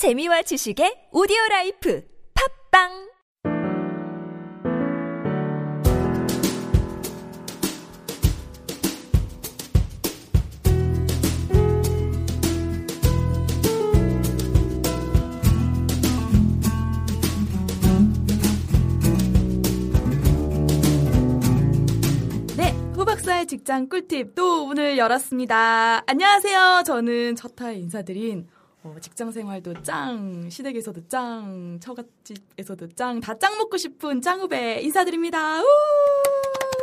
재미와 지식의 오디오 라이프 팟빵 네, 후박사의 직장 꿀팁 또 문을 열었습니다. 안녕하세요. 저는 첫 화에 인사드린 어, 직장 생활도 짱, 시댁에서도 짱, 처갓집에서도 짱, 다 짱 먹고 싶은 짱 후배 인사드립니다. 우!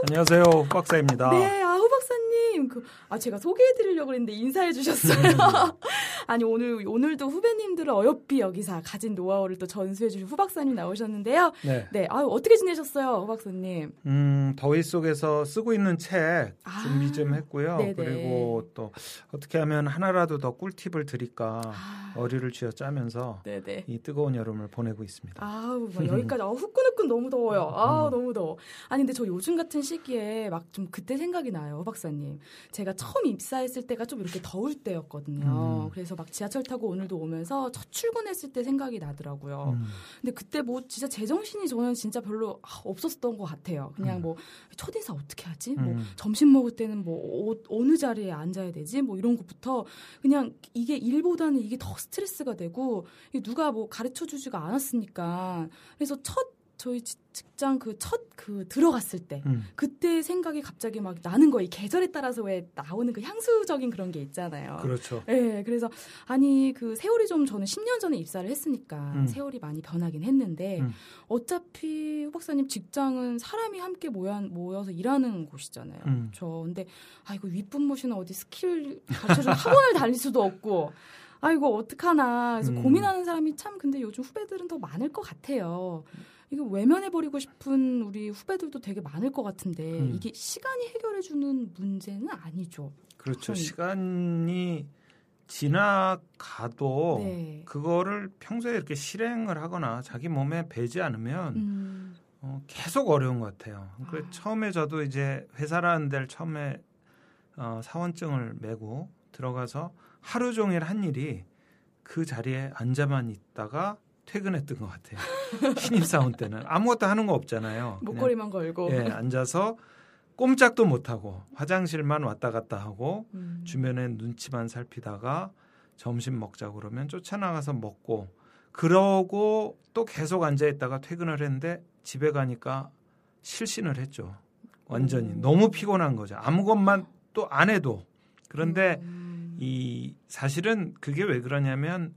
안녕하세요, 박사입니다. 네, 아, 후 박사님. 그, 아, 제가 소개해드리려고 했는데 인사해 주셨어요. 아니, 오늘, 오늘도 후배님들을 어여삐 여기서 가진 노하우를 또 전수해 주신 후 박사님 나오셨는데요. 네. 네, 아 어떻게 지내셨어요, 후 박사님? 음, 더위 속에서 쓰고 있는 책 아, 준비 좀 했고요. 네네. 그리고 또 어떻게 하면 하나라도 더 꿀팁을 드릴까 아, 어리를 쥐어 짜면서 네네. 이 뜨거운 여름을 보내고 있습니다. 아우, 막 여기까지, 아 후끈후끈 너무 더워요. 아우, 음. 너무 더워. 아니, 근데 저 요즘 같은 시기에 막 좀 그때 생각이 나요, 호 박사님. 제가 처음 입사했을 때가 좀 이렇게 더울 때였거든요. 음. 그래서 막 지하철 타고 오늘도 오면서 첫 출근했을 때 생각이 나더라고요. 음, 근데 그때 뭐 진짜 제정신이 저는 진짜 별로 아, 없었던 것 같아요. 그냥 음. 뭐 첫인사 어떻게 하지? 뭐 음. 점심 먹을 때는 뭐 어, 어느 자리에 앉아야 되지? 뭐 이런 것부터 그냥 이게 일보다는 이게 더 스트레스가 되고 누가 뭐 가르쳐 주지가 않았으니까 그래서 첫 저희 지- 직장 그첫그 들어갔을 때 음. 그때 생각이 갑자기 막 나는 거이 계절에 따라서 왜 나오는 그 향수적인 그런 게 있잖아요. 그렇죠. 네, 그래서 아니 그 세월이 좀 저는 10년 전에 입사를 했으니까 음. 세월이 많이 변하긴 했는데 음. 어차피 후 박사님 직장은 사람이 함께 모여, 모여서 일하는 곳이잖아요. 음. 저 근데 아이고 윗분모시는 어디 스킬 가르쳐주는 학원을 다닐 수도 없고 아이고 어떡하나 그래서 음. 고민하는 사람이 참 근데 요즘 후배들은 더 많을 것 같아요. 이거 외면해 버리고 싶은 우리 후배들도 되게 많을 것 같은데 음. 이게 시간이 해결해 주는 문제는 아니죠. 그렇죠. 그러니까. 시간이 지나가도 네. 그거를 평소에 이렇게 실행을 하거나 자기 몸에 배지 않으면 음. 어, 계속 어려운 것 같아요. 그 아. 처음에 저도 이제 회사라는 데를 처음에 어, 사원증을 메고 들어가서 하루 종일 한 일이 그 자리에 앉아만 있다가 퇴근했던 것 같아요. 신입 사원 때는 아무것도 하는 거 없잖아요. 목걸이만 걸고. 예, 앉아서 꼼짝도 못 하고 화장실만 왔다 갔다 하고 음. 주변에 눈치만 살피다가 점심 먹자고 그러면 쫓아나가서 먹고 그러고 또 계속 앉아 있다가 퇴근을 했는데 집에 가니까 실신을 했죠. 완전히 오. 너무 피곤한 거죠. 아무것만 또 안 해도 그런데 음. 이 사실은 그게 왜 그러냐면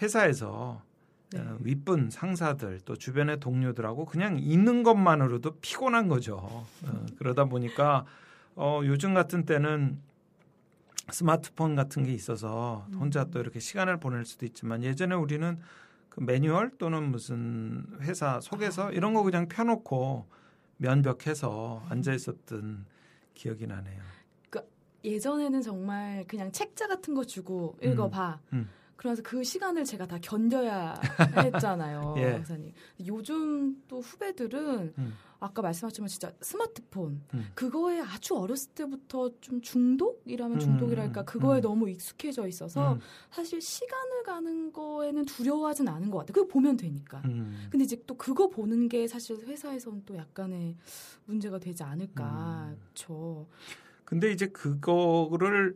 회사에서 네. 어, 윗분 상사들 또 주변의 동료들하고 그냥 있는 것만으로도 피곤한 거죠. 어, 그러다 보니까 어, 요즘 같은 때는 스마트폰 같은 게 있어서 혼자 또 이렇게 시간을 보낼 수도 있지만 예전에 우리는 그 매뉴얼 또는 무슨 회사 속에서 이런 거 그냥 펴놓고 면벽해서 앉아 있었던 기억이 나네요. 예전에는 정말 그냥 책자 같은 거 주고 읽어봐. 음. 그래서 그 시간을 제가 다 견뎌야 했잖아요. 예. 박사님. 요즘 또 후배들은 음. 아까 말씀하셨지만 진짜 스마트폰 음. 그거에 아주 어렸을 때부터 좀 중독이라면 음, 중독이랄까 그거에 음. 너무 익숙해져 있어서 음, 사실 시간을 가는 거에는 두려워하진 않은 것 같아요. 그거 보면 되니까. 음. 근데 이제 또 그거 보는 게 사실 회사에서는 또 약간의 문제가 되지 않을까. 음. 저 근데 이제 그거를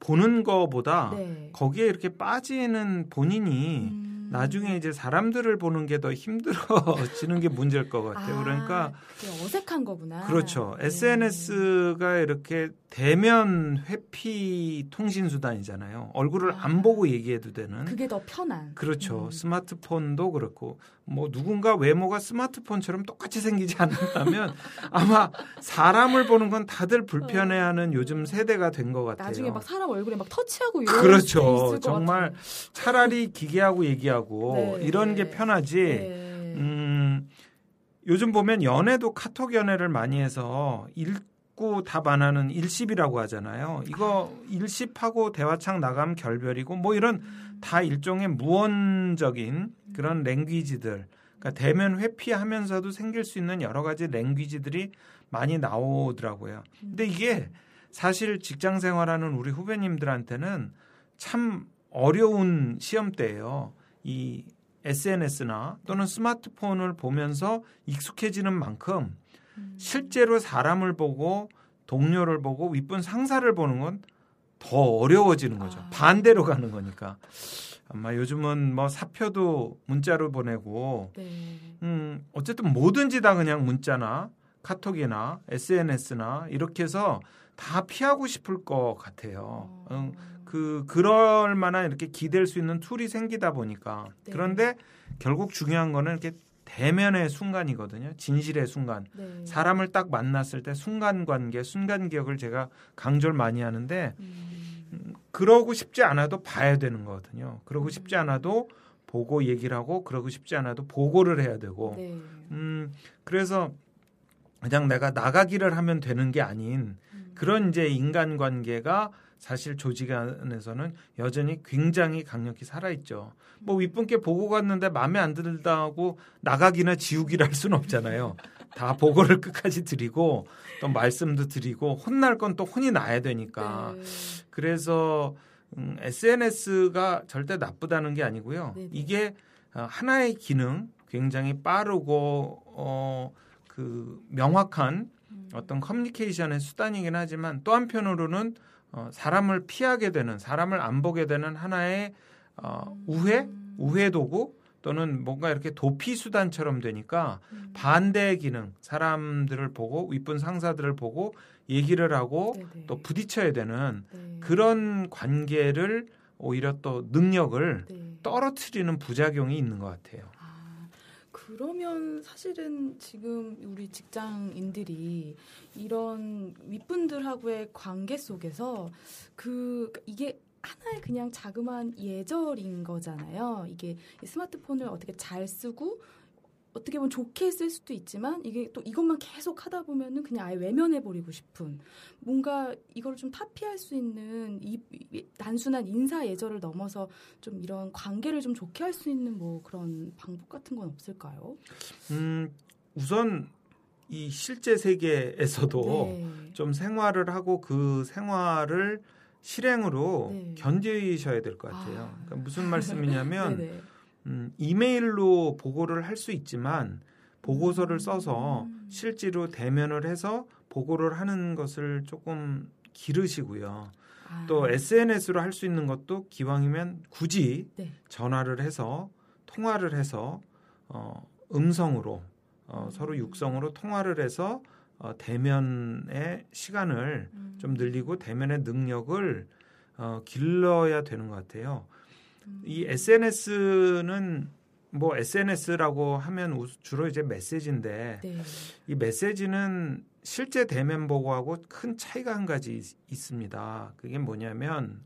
보는 거보다 네. 거기에 이렇게 빠지는 본인이 음. 나중에 이제 사람들을 보는 게 더 힘들어지는 게 문제일 것 같아요. 아, 그러니까 어색한 거구나. 그렇죠. 네. SNS가 이렇게 대면 회피 통신 수단이잖아요. 얼굴을 아. 안 보고 얘기해도 되는. 그게 더 편한. 그렇죠. 음. 스마트폰도 그렇고 뭐 누군가 외모가 스마트폰처럼 똑같이 생기지 않는다면 아마 사람을 보는 건 다들 불편해하는 요즘 세대가 된 것 같아요. 나중에 막 사람 얼굴에 막 터치하고 이런 그렇죠. 정말. 차라리 기계하고 얘기하고 네, 이런 네. 게 편하지. 네. 음, 요즘 보면 연애도 카톡 연애를 많이 해서 읽고 답 안 하는 일십이라고 하잖아요. 이거 일십하고 대화창 나가면 결별이고 뭐 이런 다 일종의 무언적인 그런 랭귀지들. 그러니까 대면 회피하면서도 생길 수 있는 여러 가지 랭귀지들이 많이 나오더라고요. 근데 이게 사실 직장 생활하는 우리 후배님들한테는 참 어려운 시험대예요. 이 SNS나 또는 스마트폰을 보면서 익숙해지는 만큼 음. 실제로 사람을 보고 동료를 보고 윗분 상사를 보는 건 더 어려워지는 거죠. 아. 반대로 가는 거니까. 아마 요즘은 뭐 사표도 문자로 보내고 네. 음, 어쨌든 뭐든지 다 그냥 문자나 카톡이나 SNS나 이렇게 해서 다 피하고 싶을 것 같아요. 어. 음, 그 그럴 만한 이렇게 기댈 수 있는 툴이 생기다 보니까 네. 그런데 결국 중요한 거는 이렇게 대면의 순간이거든요. 진실의 순간. 네. 사람을 딱 만났을 때 순간 관계, 순간 기억을 제가 강조를 많이 하는데 음. 그러고 싶지 않아도 봐야 되는 거거든요. 그러고 음. 싶지 않아도 보고 얘기를 하고 그러고 싶지 않아도 보고를 해야 되고 네. 음, 그래서 그냥 내가 나가기를 하면 되는 게 아닌 음. 그런 이제 인간관계가 사실 조직 안에서는 여전히 굉장히 강력히 살아있죠. 뭐 윗분께 보고 갔는데 마음에 안 들다고 나가기나 지우기를 할 수는 없잖아요. 다 보고를 끝까지 드리고 또 말씀도 드리고 혼날 건 또 혼이 나야 되니까. 네. 그래서 음, SNS가 절대 나쁘다는 게 아니고요. 네네. 이게 어, 하나의 기능, 굉장히 빠르고 어, 그 명확한 음. 어떤 커뮤니케이션의 수단이긴 하지만 또 한편으로는 어, 사람을 피하게 되는, 사람을 안 보게 되는 하나의 어, 우회, 음. 우회 도구 또는 뭔가 이렇게 도피 수단처럼 되니까 음. 반대의 기능, 사람들을 보고 윗분 상사들을 보고 얘기를 하고 네네. 또 부딪혀야 되는 네. 그런 관계를 오히려 또 능력을 네. 떨어뜨리는 부작용이 있는 것 같아요. 아, 그러면 사실은 지금 우리 직장인들이 이런 윗분들하고의 관계 속에서 그 이게 하나의 그냥 자그마한 예절인 거잖아요. 이게 스마트폰을 어떻게 잘 쓰고 어떻게 보면 좋게 쓸 수도 있지만 이게 또 이것만 계속 하다 보면은 그냥 아예 외면해 버리고 싶은 뭔가 이걸 좀 타피할 수 있는 이, 이 단순한 인사 예절을 넘어서 좀 이런 관계를 좀 좋게 할 수 있는 뭐 그런 방법 같은 건 없을까요? 음, 우선 이 실제 세계에서도 네. 좀 생활을 하고 그 생활을 실행으로 네. 견디셔야 될 것 같아요. 아. 그러니까 무슨 말씀이냐면 네네. 음, 이메일로 보고를 할 수 있지만 보고서를 음. 써서 실제로 대면을 해서 보고를 하는 것을 조금 기르시고요. 아, 또 SNS로 할 수 있는 것도 기왕이면 굳이 네. 전화를 해서 통화를 해서 어, 음성으로 어, 서로 음. 육성으로 통화를 해서 어, 대면의 시간을 음. 좀 늘리고 대면의 능력을 어, 길러야 되는 것 같아요. 음. 이 SNS는 뭐 SNS라고 하면 우- 주로 이제 메시지인데 네. 이 메시지는 실제 대면 보고하고 큰 차이가 한 가지 있- 있습니다. 그게 뭐냐면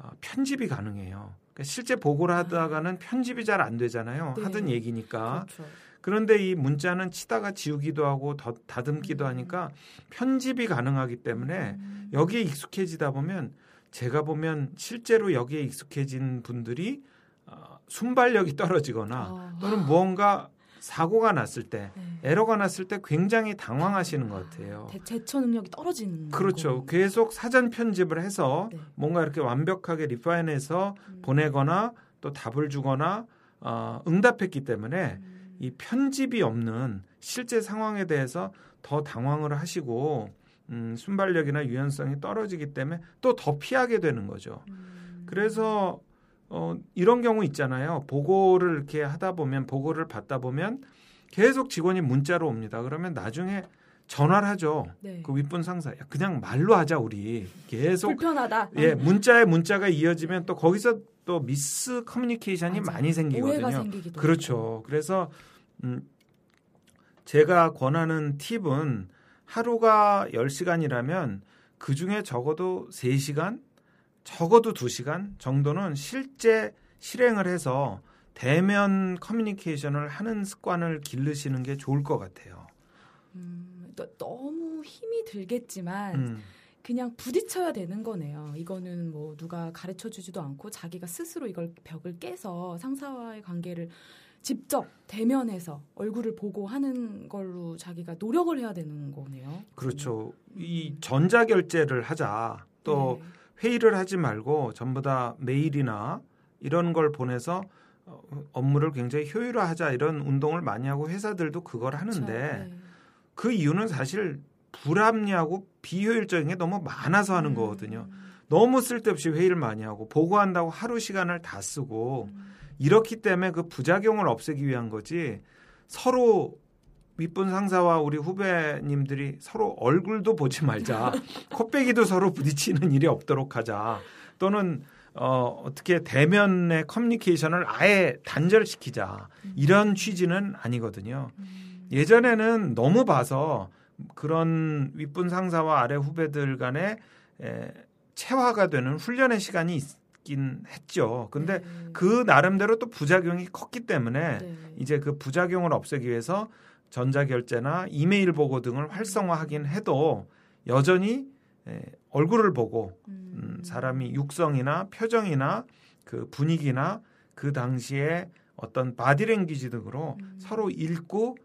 어, 편집이 가능해요. 그러니까 실제 보고를 하다가는 편집이 잘 안 되잖아요. 네. 하던 얘기니까. 그렇죠. 그런데 이 문자는 치다가 지우기도 하고 더 다듬기도 음. 하니까 편집이 가능하기 때문에 음. 여기에 익숙해지다 보면 제가 보면 실제로 여기에 익숙해진 분들이 어, 순발력이 떨어지거나 아. 또는 무언가 사고가 났을 때 네. 에러가 났을 때 굉장히 당황하시는 것 같아요. 대, 대처 능력이 떨어지는 그렇죠. 거군요. 계속 사전 편집을 해서 네. 뭔가 이렇게 완벽하게 리파인해서 음. 보내거나 또 답을 주거나 어, 응답했기 때문에 음. 이 편집이 없는 실제 상황에 대해서 더 당황을 하시고 음, 순발력이나 유연성이 떨어지기 때문에 또 더 피하게 되는 거죠. 음. 그래서 어, 이런 경우 있잖아요. 보고를 이렇게 하다 보면 보고를 받다 보면 계속 직원이 문자로 옵니다. 그러면 나중에 전화를 하죠. 네. 그 윗분 상사 야, 그냥 말로 하자 우리 계속 불편하다. 예 문자에 문자가 이어지면 또 거기서 또 미스 커뮤니케이션이 맞아. 많이 생기거든요. 오해가 생기기도 그렇죠. 그래서 음, 제가 권하는 팁은 하루가 10시간이라면 그 중에 적어도 3시간, 적어도 2시간 정도는 실제 실행을 해서 대면 커뮤니케이션을 하는 습관을 기르시는 게 좋을 것 같아요. 음, 또 너무 힘이 들겠지만 음, 그냥 부딪혀야 되는 거네요. 이거는 뭐 누가 가르쳐 주지도 않고 자기가 스스로 이걸 벽을 깨서 상사와의 관계를 직접 대면해서 얼굴을 보고 하는 걸로 자기가 노력을 해야 되는 거네요. 그렇죠. 이 전자 결제를 하자. 또 네. 회의를 하지 말고 전부 다 메일이나 이런 걸 보내서 어, 업무를 굉장히 효율화하자 이런 운동을 많이 하고 회사들도 그걸 하는데 그렇죠. 네. 그 이유는 사실 불합리하고 비효율적인 게 너무 많아서 하는 거거든요. 음. 너무 쓸데없이 회의를 많이 하고 보고한다고 하루 시간을 다 쓰고 이렇기 때문에 그 부작용을 없애기 위한 거지 서로 윗분 상사와 우리 후배님들이 서로 얼굴도 보지 말자. 코빼기도 서로 부딪히는 일이 없도록 하자. 또는 어, 어떻게 대면의 커뮤니케이션을 아예 단절시키자. 이런 취지는 아니거든요. 예전에는 너무 봐서 그런 윗분 상사와 아래 후배들 간에 에, 체화가 되는 훈련의 시간이 있 긴 했죠. 근데 네. 그 나름대로 또 부작용이 컸기 때문에 네. 이제 그 부작용을 없애기 위해서 전자결제나 이메일 보고 등을 활성화하긴 해도 여전히 에, 얼굴을 보고 음, 사람이 육성이나 표정이나 그 분위기나 그 당시에 어떤 바디랭귀지 등으로 음. 서로 읽고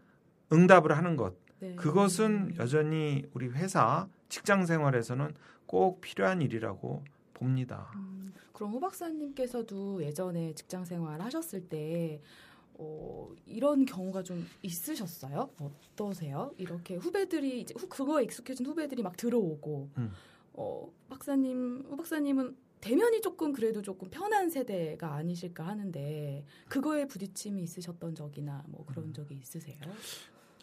응답을 하는 것 네. 그것은 여전히 우리 회사 직장 생활에서는 꼭 필요한 일이라고 봅니다. 음, 그럼 후 박사님께서도 예전에 직장 생활 하셨을 때 어, 이런 경우가 좀 있으셨어요? 어떠세요? 이렇게 후배들이 이제 후, 그거에 익숙해진 후배들이 막 들어오고 음. 어, 박사님 후 박사님은 대면이 조금 그래도 조금 편한 세대가 아니실까 하는데 그거에 부딪힘이 있으셨던 적이나 뭐 음. 그런 적이 있으세요?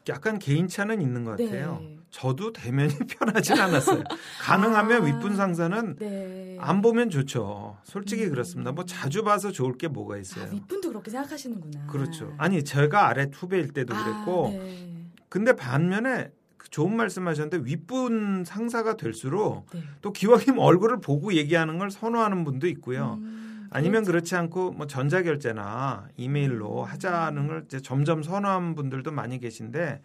약간 개인차는 있는 것 같아요. 네. 저도 대면이 편하진 않았어요. 가능하면 아. 윗분 상사는 네. 안 보면 좋죠. 솔직히 음. 그렇습니다. 뭐 자주 봐서 좋을 게 뭐가 아, 있어요. 윗분도 그렇게 생각하시는구나. 그렇죠. 아니 제가 아래 후배일 때도 아, 그랬고, 네. 근데 반면에 그 좋은 말씀하셨는데 윗분 상사가 될수록 네. 또 기왕이면 얼굴을 보고 얘기하는 걸 선호하는 분도 있고요. 음, 아니면 그렇죠. 그렇지 않고 뭐 전자결제나 이메일로 음. 하자는 걸 이제 점점 선호하는 분들도 많이 계신데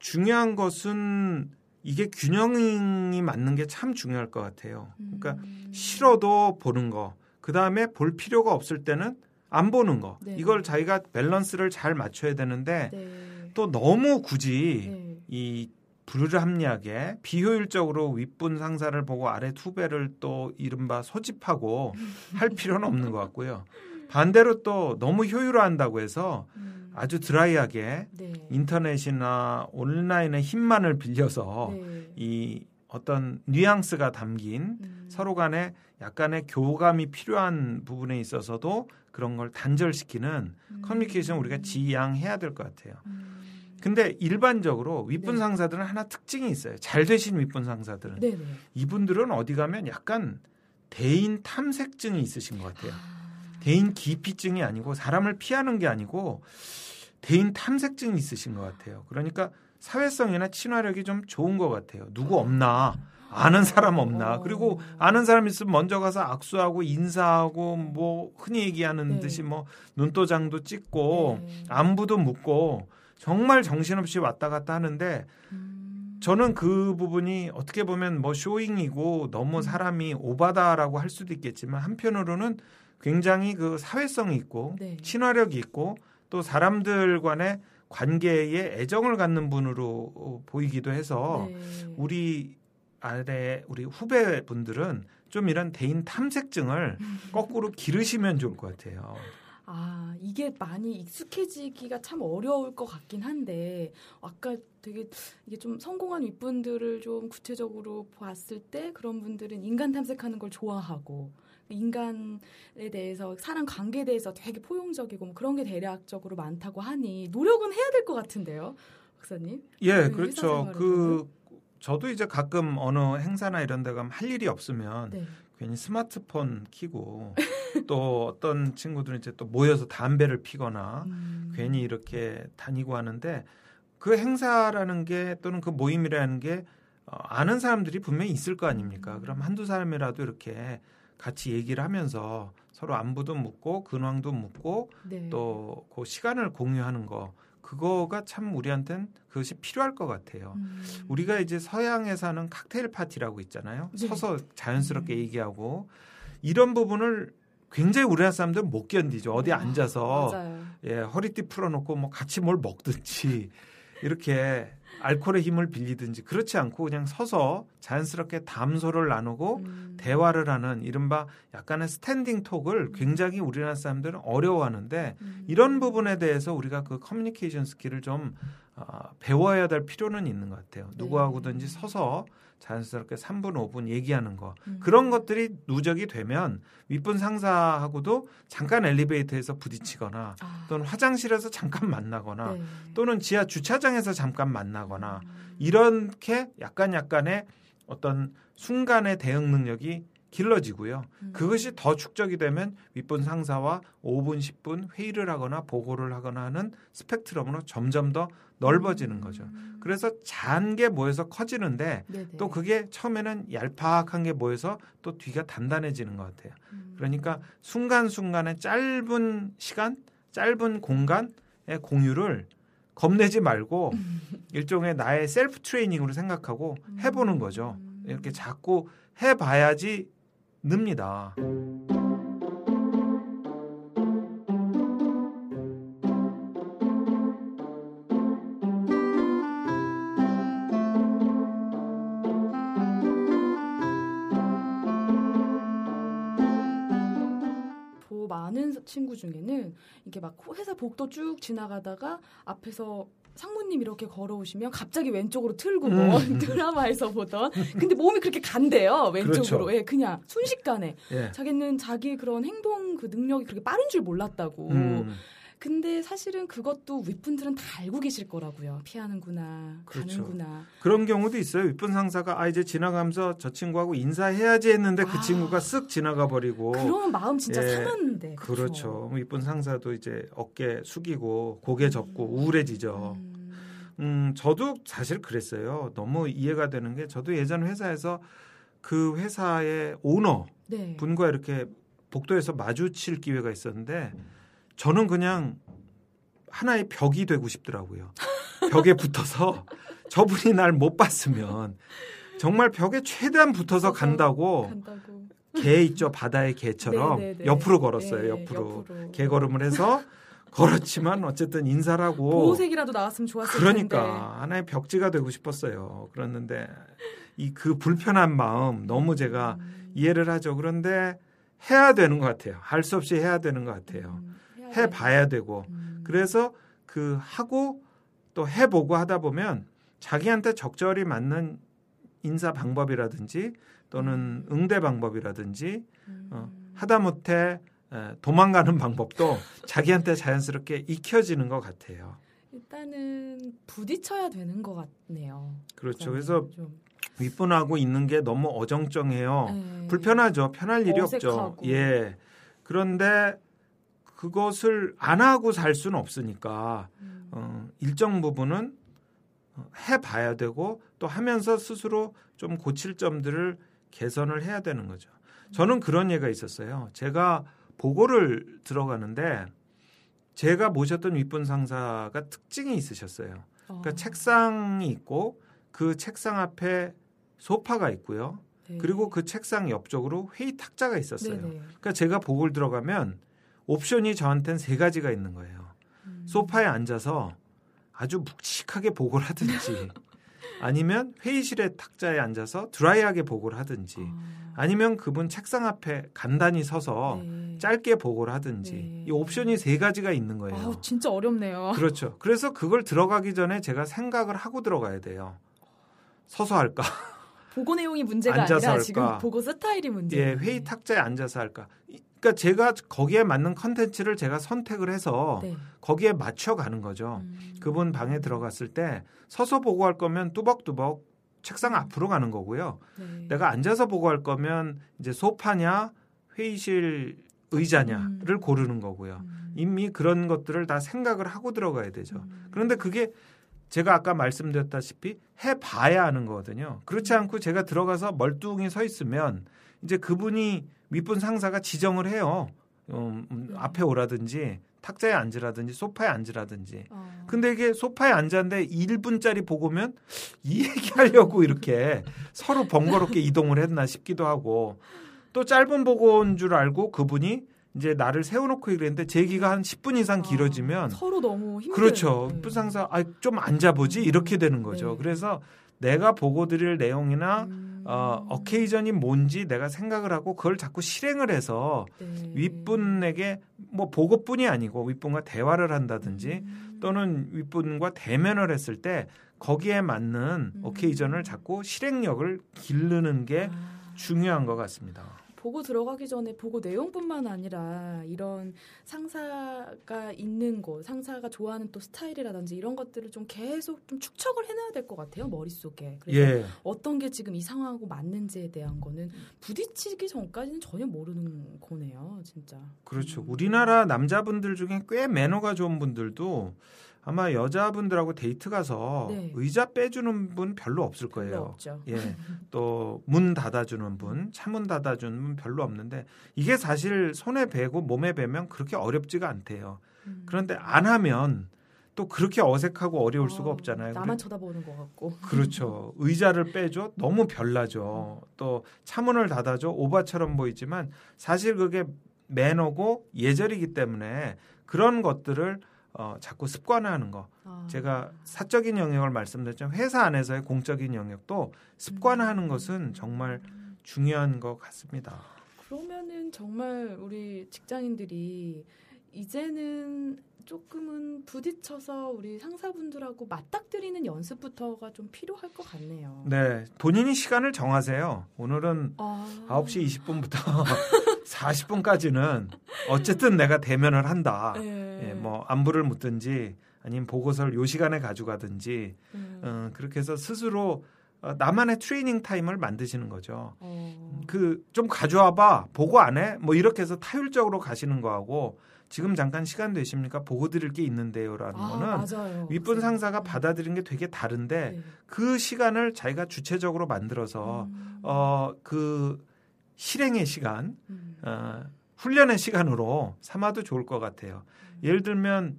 중요한 것은 이게 균형이 맞는 게 참 중요할 것 같아요. 그러니까 음. 싫어도 보는 거, 그 다음에 볼 필요가 없을 때는 안 보는 거. 네. 이걸 자기가 밸런스를 잘 맞춰야 되는데 네. 또 너무 굳이 네. 이 불합리하게 비효율적으로 윗분 상사를 보고 아래 후배를 또 이른바 소집하고 할 필요는 없는 것 같고요. 반대로 또 너무 효율화한다고 해서 음. 아주 드라이하게 네. 인터넷이나 온라인의 힘만을 빌려서 네. 이 어떤 뉘앙스가 담긴 음. 서로 간에 약간의 교감이 필요한 부분에 있어서도 그런 걸 단절시키는 음. 커뮤니케이션 우리가 지양해야 될 것 같아요. 음. 근데 일반적으로 윗분 네. 상사들은 하나 특징이 있어요. 잘 되신 윗분 상사들은 네네. 이분들은 어디 가면 약간 대인 탐색증이 있으신 것 같아요. 아. 대인 기피증이 아니고 사람을 피하는 게 아니고 대인 탐색증이 있으신 것 같아요. 그러니까 사회성이나 친화력이 좀 좋은 것 같아요. 누구 없나? 아는 사람 없나? 어. 그리고 아는 사람 있으면 먼저 가서 악수하고 인사하고 뭐 흔히 얘기하는 네. 듯이 뭐 눈도장도 찍고 네. 안부도 묻고 정말 정신없이 왔다 갔다 하는데 음. 저는 그 부분이 어떻게 보면 뭐 쇼잉이고 너무 음. 사람이 오바다라고 할 수도 있겠지만 한편으로는 굉장히 그 사회성이 있고 네. 친화력이 있고 또 사람들 간의 관계에 애정을 갖는 분으로 어, 보이기도 해서 네. 우리 아래 우리 후배분들은 좀 이런 대인 탐색증을 거꾸로 기르시면 좋을 것 같아요. 아, 이게 많이 익숙해지기가 참 어려울 것 같긴 한데, 아까 되게 이게 좀 성공한 윗분들을 좀 구체적으로 봤을 때 그런 분들은 인간 탐색하는 걸 좋아하고, 인간에 대해서, 사람 관계에 대해서 되게 포용적이고 뭐 그런 게 대략적으로 많다고 하니, 노력은 해야 될 것 같은데요, 박사님? 예, 네, 그렇죠. 그 저도 이제 가끔 어느 행사나 이런 데 가면 할 일이 없으면 네. 괜히 스마트폰 키고 또 어떤 친구들은 이제 또 모여서 담배를 피거나 음. 괜히 이렇게 다니고 하는데 그 행사라는 게 또는 그 모임이라는 게 어, 아는 사람들이 분명히 있을 거 아닙니까? 음. 그럼 한두 사람이라도 이렇게 같이 얘기를 하면서 서로 안부도 묻고 근황도 묻고 네. 또그 시간을 공유하는 거 그거가 참 우리한테는 그것이 필요할 것 같아요. 음. 우리가 이제 서양에서 하는 칵테일 파티라고 있잖아요. 네. 서서 자연스럽게 음. 얘기하고 이런 부분을 굉장히 우리나라 사람들은 못 견디죠. 어디 아, 앉아서 맞아요. 예, 허리띠 풀어놓고 뭐 같이 뭘 먹든지 이렇게 알코올의 힘을 빌리든지 그렇지 않고 그냥 서서 자연스럽게 담소를 나누고 음. 대화를 하는 이른바 약간의 standing talk을 굉장히 우리나라 사람들은 어려워하는데 음. 이런 부분에 대해서 우리가 그 커뮤니케이션 skill을 좀 어, 배워야 될 필요는 있는 것 같아요. 네. 누구하고든지 서서 자연스럽게 3분, 5분 얘기하는 거. 음. 그런 것들이 누적이 되면 윗분 상사하고도 잠깐 엘리베이터에서 부딪히거나 아. 또는 화장실에서 잠깐 만나거나 네. 또는 지하 주차장에서 잠깐 만나거나 음. 이렇게 약간 약간의 어떤 순간의 대응 능력이 길러지고요. 음. 그것이 더 축적이 되면 윗분 상사와 5분, 10분 회의를 하거나 보고를 하거나 하는 스펙트럼으로 점점 더 넓어지는 거죠. 음. 그래서 작은 게 모여서 커지는데 네네. 또 그게 처음에는 얄팍한 게 모여서 또 뒤가 단단해지는 것 같아요. 음. 그러니까 순간순간의 짧은 시간, 짧은 공간의 공유를 겁내지 말고 일종의 나의 셀프 트레이닝으로 생각하고 해보는 거죠. 음. 이렇게 자꾸 해봐야지 늡니다. 친구 중에는 이렇게 막 회사 복도 쭉 지나가다가 앞에서 상무님 이렇게 걸어오시면 갑자기 왼쪽으로 틀고 뭐 음. 드라마에서 보던 근데 몸이 그렇게 간대요 왼쪽으로 그렇죠. 예 그냥 순식간에 예. 자기는 자기 그런 행동 그 능력이 그렇게 빠른 줄 몰랐다고 음, 근데 사실은 그것도 윗분들은 다 알고 계실 거라고요 피하는구나 그렇죠. 가는구나 그런 경우도 있어요. 윗분 상사가 아 이제 지나가면서 저 친구하고 인사해야지 했는데 그 아. 친구가 쓱 지나가 버리고 그러면 마음 진짜 예, 상하는데 그렇죠. 윗분 상사도 이제 어깨 숙이고 고개 접고 우울해지죠. 음. 음, 저도 사실 그랬어요. 너무 이해가 되는 게 저도 예전 회사에서 그 회사의 오너 네. 분과 이렇게 복도에서 마주칠 기회가 있었는데 저는 그냥 하나의 벽이 되고 싶더라고요. 벽에 붙어서 저분이 날 못 봤으면 정말 벽에 최대한 붙어서 간다고 간다고 개 있죠 바다의 개처럼 네, 네, 네. 옆으로 걸었어요 네, 옆으로 옆으로. 개 걸음을 해서 걸었지만 어쨌든 인사를 하고 보호색이라도 나왔으면 좋았을 그러니까 텐데. 하나의 벽지가 되고 싶었어요. 그랬는데 이 그 불편한 마음 너무 제가 음, 이해를 하죠. 그런데 해야 되는 것 같아요. 할 수 없이 해야 되는 것 같아요. 음, 해 돼. 봐야 되고 음. 그래서 그 하고 또 해 보고 하다 보면 자기한테 적절히 맞는 인사 방법이라든지 또는 응대 방법이라든지 음. 어, 하다못해 에, 도망가는 방법도 자기한테 자연스럽게 익혀지는 것 같아요. 일단은 부딪혀야 되는 것 같네요. 그렇죠. 그래서 좀, 윗분하고 있는 게 너무 어정쩡해요. 네. 불편하죠. 편할 일이 어색하고. 없죠. 예. 그런데 그것을 안 하고 살 수는 없으니까 음. 어, 일정 부분은 어, 해봐야 되고 또 하면서 스스로 좀 고칠 점들을 개선을 해야 되는 거죠. 저는 그런 예가 있었어요. 제가 보고를 들어가는데 제가 모셨던 윗분 상사가 특징이 있으셨어요. 그러니까 어, 책상이 있고 그 책상 앞에 소파가 있고요. 네. 그리고 그 책상 옆쪽으로 회의 탁자가 있었어요. 네네. 그러니까 제가 보고를 들어가면 옵션이 저한테는 세 가지가 있는 거예요. 음. 소파에 앉아서 아주 묵직하게 보고를 하든지 아니면 회의실의 탁자에 앉아서 드라이하게 보고를 하든지 아, 아니면 그분 책상 앞에 간단히 서서 네. 짧게 보고를 하든지 네. 이 옵션이 세 가지가 있는 거예요. 아우, 진짜 어렵네요. 그렇죠. 그래서 그걸 들어가기 전에 제가 생각을 하고 들어가야 돼요. 서서 할까? 보고 내용이 문제가 앉아서 아니라 할까? 지금 보고 스타일이 문제. 예, 회의 탁자에 앉아서 할까? 이- 그러니까 제가 거기에 맞는 컨텐츠를 제가 선택을 해서 네. 거기에 맞춰 가는 거죠. 음. 그분 방에 들어갔을 때 서서 보고 할 거면 뚜벅뚜벅 책상 앞으로 가는 거고요. 네. 내가 앉아서 보고 할 거면 이제 소파냐 회의실 의자냐를 고르는 거고요. 음. 이미 그런 것들을 다 생각을 하고 들어가야 되죠. 음. 그런데 그게 제가 아까 말씀드렸다시피 해봐야 하는 거거든요. 그렇지 않고 제가 들어가서 멀뚱히 서 있으면 이제 그분이 윗분 상사가 지정을 해요. 음, 음, 음. 앞에 오라든지 탁자에 앉으라든지 소파에 앉으라든지. 어. 근데 이게 소파에 앉았는데 1분짜리 보고면 이 얘기하려고 이렇게 서로 번거롭게 이동을 했나 싶기도 하고 또 짧은 보고인 줄 알고 그분이 이제 나를 세워놓고 이랬는데 제기가 한 10분 이상 길어지면 아, 서로 너무 힘들. 그렇죠. 네. 부상사 아, 좀 앉아보지 이렇게 되는 거죠. 네. 그래서 내가 보고 드릴 내용이나 음. 어, 어케이전이 뭔지 내가 생각을 하고 그걸 자꾸 실행을 해서 네. 윗분에게 뭐 보고뿐이 아니고 윗분과 대화를 한다든지 음. 또는 윗분과 대면을 했을 때 거기에 맞는 음. 어케이전을 자꾸 실행력을 기르는 게 아. 중요한 것 같습니다. 보고 들어가기 전에 보고 내용뿐만 아니라 이런 상사가 있는 곳, 상사가 좋아하는 또 스타일이라든지 이런 것들을 좀 계속 좀 축척을 해놔야 될 것 같아요 머릿속에. 그래서 예. 어떤 게 지금 이 상황하고 맞는지에 대한 거는 부딪히기 전까지는 전혀 모르는 거네요, 진짜. 그렇죠. 음. 우리나라 남자분들 중에 꽤 매너가 좋은 분들도 아마 여자분들하고 데이트 가서 네. 의자 빼주는 분 별로 없을 별로 거예요. 없죠. 예. 또 문 닫아주는 분, 차문 닫아주는 분 별로 없는데 이게 사실 손에 베고 몸에 베면 그렇게 어렵지가 않대요. 음. 그런데 안 하면 또 그렇게 어색하고 어려울 수가 어, 없잖아요. 나만 쳐다보는 것 같고. 그렇죠. 의자를 빼줘 너무 별나죠. 또 차문을 닫아줘 오바처럼 보이지만 사실 그게 매너고 예절이기 때문에 그런 것들을 어, 자꾸 습관화하는 거. 아. 제가 사적인 영역을 말씀드렸지만 회사 안에서의 공적인 영역도 습관화하는 음. 것은 정말 중요한 것 같습니다. 그러면은 정말 우리 직장인들이 이제는 조금은 부딪혀서 우리 상사분들하고 맞닥뜨리는 연습부터가 좀 필요할 것 같네요. 네, 본인이 시간을 정하세요. 오늘은 아, 9시 20분부터 40분까지는 어쨌든 내가 대면을 한다. 네. 예, 뭐 안부를 묻든지 아니면 보고서를 요 시간에 가져가든지 음. 어, 그렇게 해서 스스로 어, 나만의 트레이닝 타임을 만드시는 거죠. 어. 그좀 가져와봐 보고 안 해? 뭐 이렇게 해서 타율적으로 가시는 거하고 지금 잠깐 시간 되십니까? 보고 드릴 게 있는데요라는 아, 거는 맞아요. 윗분 상사가 음. 받아들이는 게 되게 다른데 네. 그 시간을 자기가 주체적으로 만들어서 음. 어그 실행의 시간, 음. 어, 훈련의 시간으로 삼아도 좋을 것 같아요. 음. 예를 들면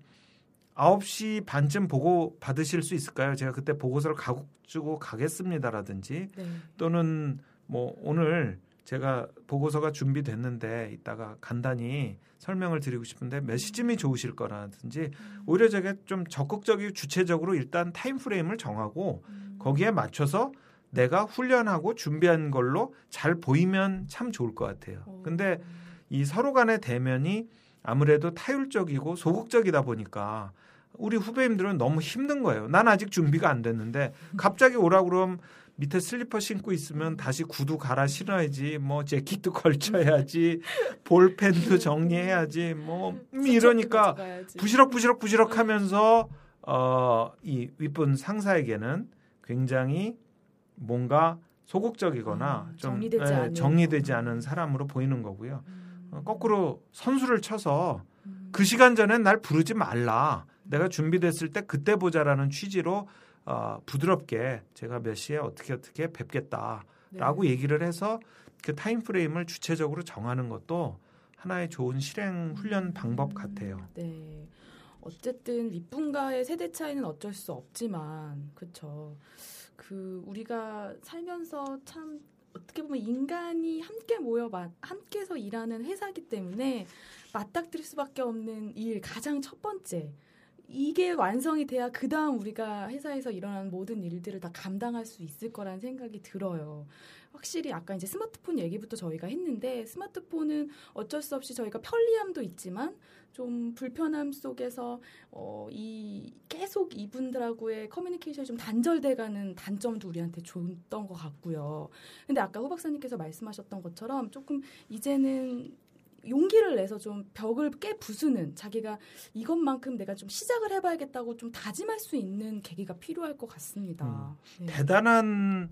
9시 반쯤 보고 받으실 수 있을까요? 제가 그때 보고서를 가지고 가겠습니다라든지 네. 또는 뭐 오늘 제가 보고서가 준비됐는데 이따가 간단히 설명을 드리고 싶은데 몇 시쯤이 좋으실 거라든지 오히려 제가 좀 적극적이고 주체적으로 일단 타임 프레임을 정하고 음. 거기에 맞춰서 내가 훈련하고 준비한 걸로 잘 보이면 참 좋을 것 같아요. 어. 근데 이 서로 간의 대면이 아무래도 타율적이고 소극적이다 보니까 우리 후배님들은 너무 힘든 거예요. 난 아직 준비가 안 됐는데 갑자기 오라 그러면 밑에 슬리퍼 신고 있으면 다시 구두 갈아 신어야지, 뭐 재킷도 걸쳐야지, 볼펜도 정리해야지, 뭐 음, 이러니까. 부시럭 부시럭 부시럭 하면서 어, 이 윗분 상사에게는 굉장히 뭔가 소극적이거나 아, 좀 정리되지 예, 않은. 정리되지 않은 사람으로 보이는 거고요. 음. 어, 거꾸로 선수를 쳐서 음. 그 시간 전엔 날 부르지 말라. 내가 준비됐을 때 그때 보자라는 취지로 어, 부드럽게 제가 몇 시에 어떻게 어떻게 뵙겠다라고 네. 얘기를 해서 그 타임 프레임을 주체적으로 정하는 것도 하나의 좋은 실행 훈련 방법 같아요. 네. 어쨌든 윗분과의 세대 차이는 어쩔 수 없지만, 그쵸. 그, 우리가 살면서 참, 어떻게 보면 인간이 함께 모여, 마- 함께서 일하는 회사기 때문에 맞닥뜨릴 수밖에 없는 일, 가장 첫 번째. 이게 완성이 돼야 그 다음 우리가 회사에서 일어나는 모든 일들을 다 감당할 수 있을 거라는 생각이 들어요. 확실히 아까 이제 스마트폰 얘기부터 저희가 했는데 스마트폰은 어쩔 수 없이 저희가 편리함도 있지만 좀 불편함 속에서 어, 이 계속 이분들하고의 커뮤니케이션이 좀 단절돼가는 단점도 우리한테 줬던 것 같고요. 근데 아까 후 박사님께서 말씀하셨던 것처럼 조금 이제는 용기를 내서 좀 벽을 깨 부수는 자기가 이것만큼 내가 좀 시작을 해봐야겠다고 좀 다짐할 수 있는 계기가 필요할 것 같습니다. 네. 대단한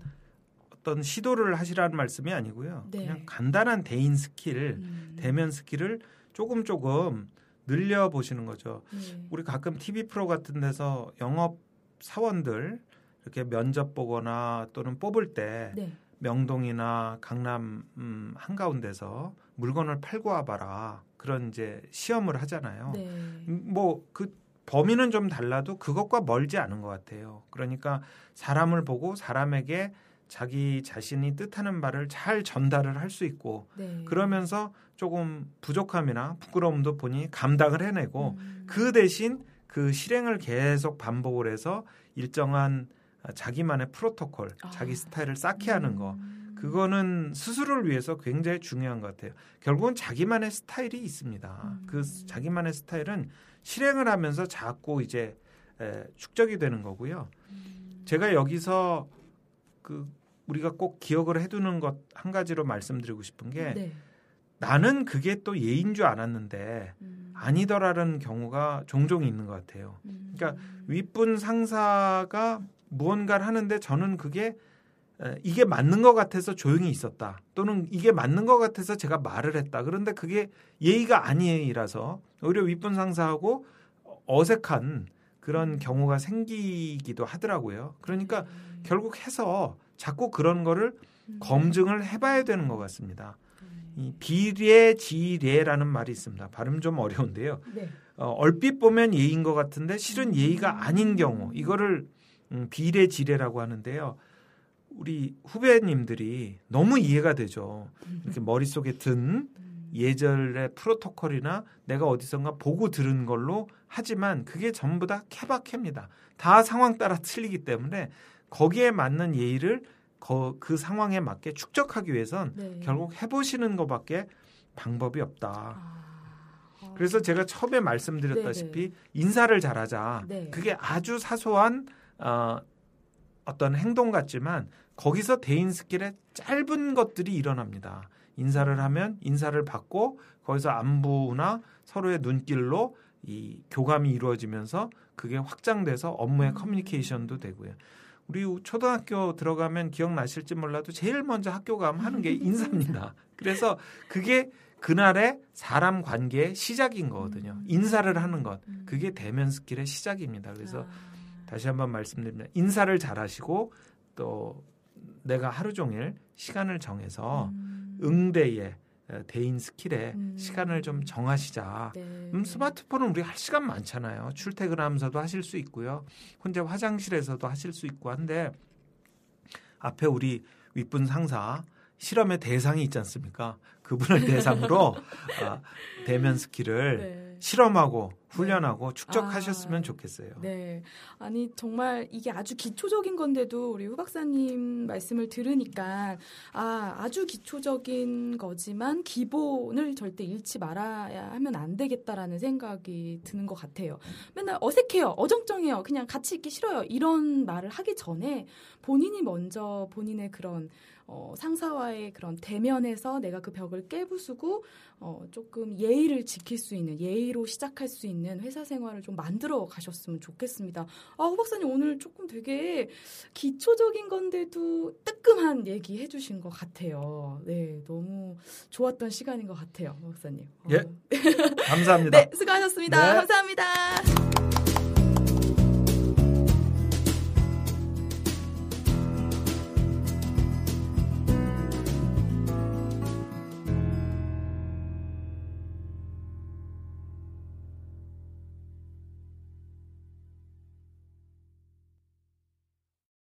어떤 시도를 하시라는 말씀이 아니고요. 네. 그냥 간단한 대인 스킬, 음. 대면 스킬을 조금 조금 늘려 보시는 거죠. 네. 우리 가끔 TV 프로 같은 데서 영업 사원들 이렇게 면접 보거나 또는 뽑을 때 네. 명동이나 강남 음, 한가운데서 물건을 팔고 와봐라 그런 이제 시험을 하잖아요. 네. 뭐그 범위는 좀 달라도 그것과 멀지 않은 것 같아요. 그러니까 사람을 보고 사람에게 자기 자신이 뜻하는 바를 잘 전달을 할 수 있고 네. 그러면서 조금 부족함이나 부끄러움도 보니 감당을 해내고 음. 그 대신 그 실행을 계속 반복을 해서 일정한 자기만의 프로토콜, 아. 자기 스타일을 쌓게 하는 거 음. 그거는 스스로를 위해서 굉장히 중요한 것 같아요. 결국은 자기만의 스타일이 있습니다. 음. 그 자기만의 스타일은 실행을 하면서 자꾸 이제 에, 축적이 되는 거고요. 음. 제가 여기서 그 우리가 꼭 기억을 해두는 것 한 가지로 말씀드리고 싶은 게 네. 나는 그게 또 예인 줄 알았는데 음. 아니더라는 경우가 종종 있는 것 같아요. 음. 그러니까 윗분 상사가 무언가를 하는데 저는 그게 에, 이게 맞는 것 같아서 조용히 있었다. 또는 이게 맞는 것 같아서 제가 말을 했다. 그런데 그게 예의가 아니라서 오히려 윗분 상사하고 어색한 그런 경우가 생기기도 하더라고요. 그러니까 음. 결국 해서 자꾸 그런 거를 음. 검증을 해봐야 되는 것 같습니다. 네. 이 비례 지례라는 말이 있습니다. 발음 좀 어려운데요. 네. 어, 얼핏 보면 예인 것 같은데 실은 음. 예의가 아닌 경우 이거를 음, 비례 지례라고 하는데요. 우리 후배님들이 너무 이해가 되죠. 이렇게 머릿속에 든 음. 예절의 프로토콜이나 내가 어디선가 보고 들은 걸로 하지만 그게 전부 다 케바케입니다. 다 상황 따라 틀리기 때문에 거기에 맞는 예의를 거- 그 상황에 맞게 축적하기 위해선 네. 결국 해보시는 것밖에 방법이 없다. 아, 어. 그래서 제가 처음에 말씀드렸다시피 인사를 잘하자. 네. 그게 아주 사소한 어, 어떤 행동 같지만 거기서 대인 스킬의 짧은 것들이 일어납니다. 인사를 하면 인사를 받고 거기서 안부나 서로의 눈길로 이 교감이 이루어지면서 그게 확장돼서 업무의 음. 커뮤니케이션도 되고요. 우리 초등학교 들어가면 기억나실지 몰라도 제일 먼저 학교 가면 하는 게 인사입니다. 그래서 그게 그날의 사람 관계의 시작인 거거든요. 음. 인사를 하는 것. 음. 그게 대면 스킬의 시작입니다. 그래서 아. 다시 한번 말씀드립니다. 인사를 잘 하시고 또 내가 하루 종일 시간을 정해서 음. 응대의 어, 대인 스킬에 음. 시간을 좀 정하시자. 네. 음, 스마트폰은 우리 할 시간 많잖아요. 출퇴근하면서도 하실 수 있고요. 혼자 화장실에서도 하실 수 있고 한데 앞에 우리 윗분 상사 실험의 대상이 있지 않습니까? 그분을 대상으로 아, 대면 스킬을 네. 실험하고 훈련하고 축적하셨으면 아. 좋겠어요. 네. 아니, 정말 이게 아주 기초적인 건데도 우리 후 박사님 말씀을 들으니까, 아, 아주 기초적인 거지만 기본을 절대 잃지 말아야 하면 안 되겠다라는 생각이 드는 것 같아요. 맨날 어색해요. 어정쩡해요. 그냥 같이 있기 싫어요. 이런 말을 하기 전에 본인이 먼저 본인의 그런 어, 상사와의 그런 대면에서 내가 그 벽을 깨부수고 어, 조금 예의를 지킬 수 있는 예의 로 시작할 수 있는 회사 생활을 좀 만들어 가셨으면 좋겠습니다. 아, 후 박사님 오늘 조금 되게 기초적인 건데도 뜨끔한 얘기 해주신 것 같아요. 네, 너무 좋았던 시간인 것 같아요, 후 박사님. 어, 예. 감사합니다. 네, 수고하셨습니다. 네. 감사합니다.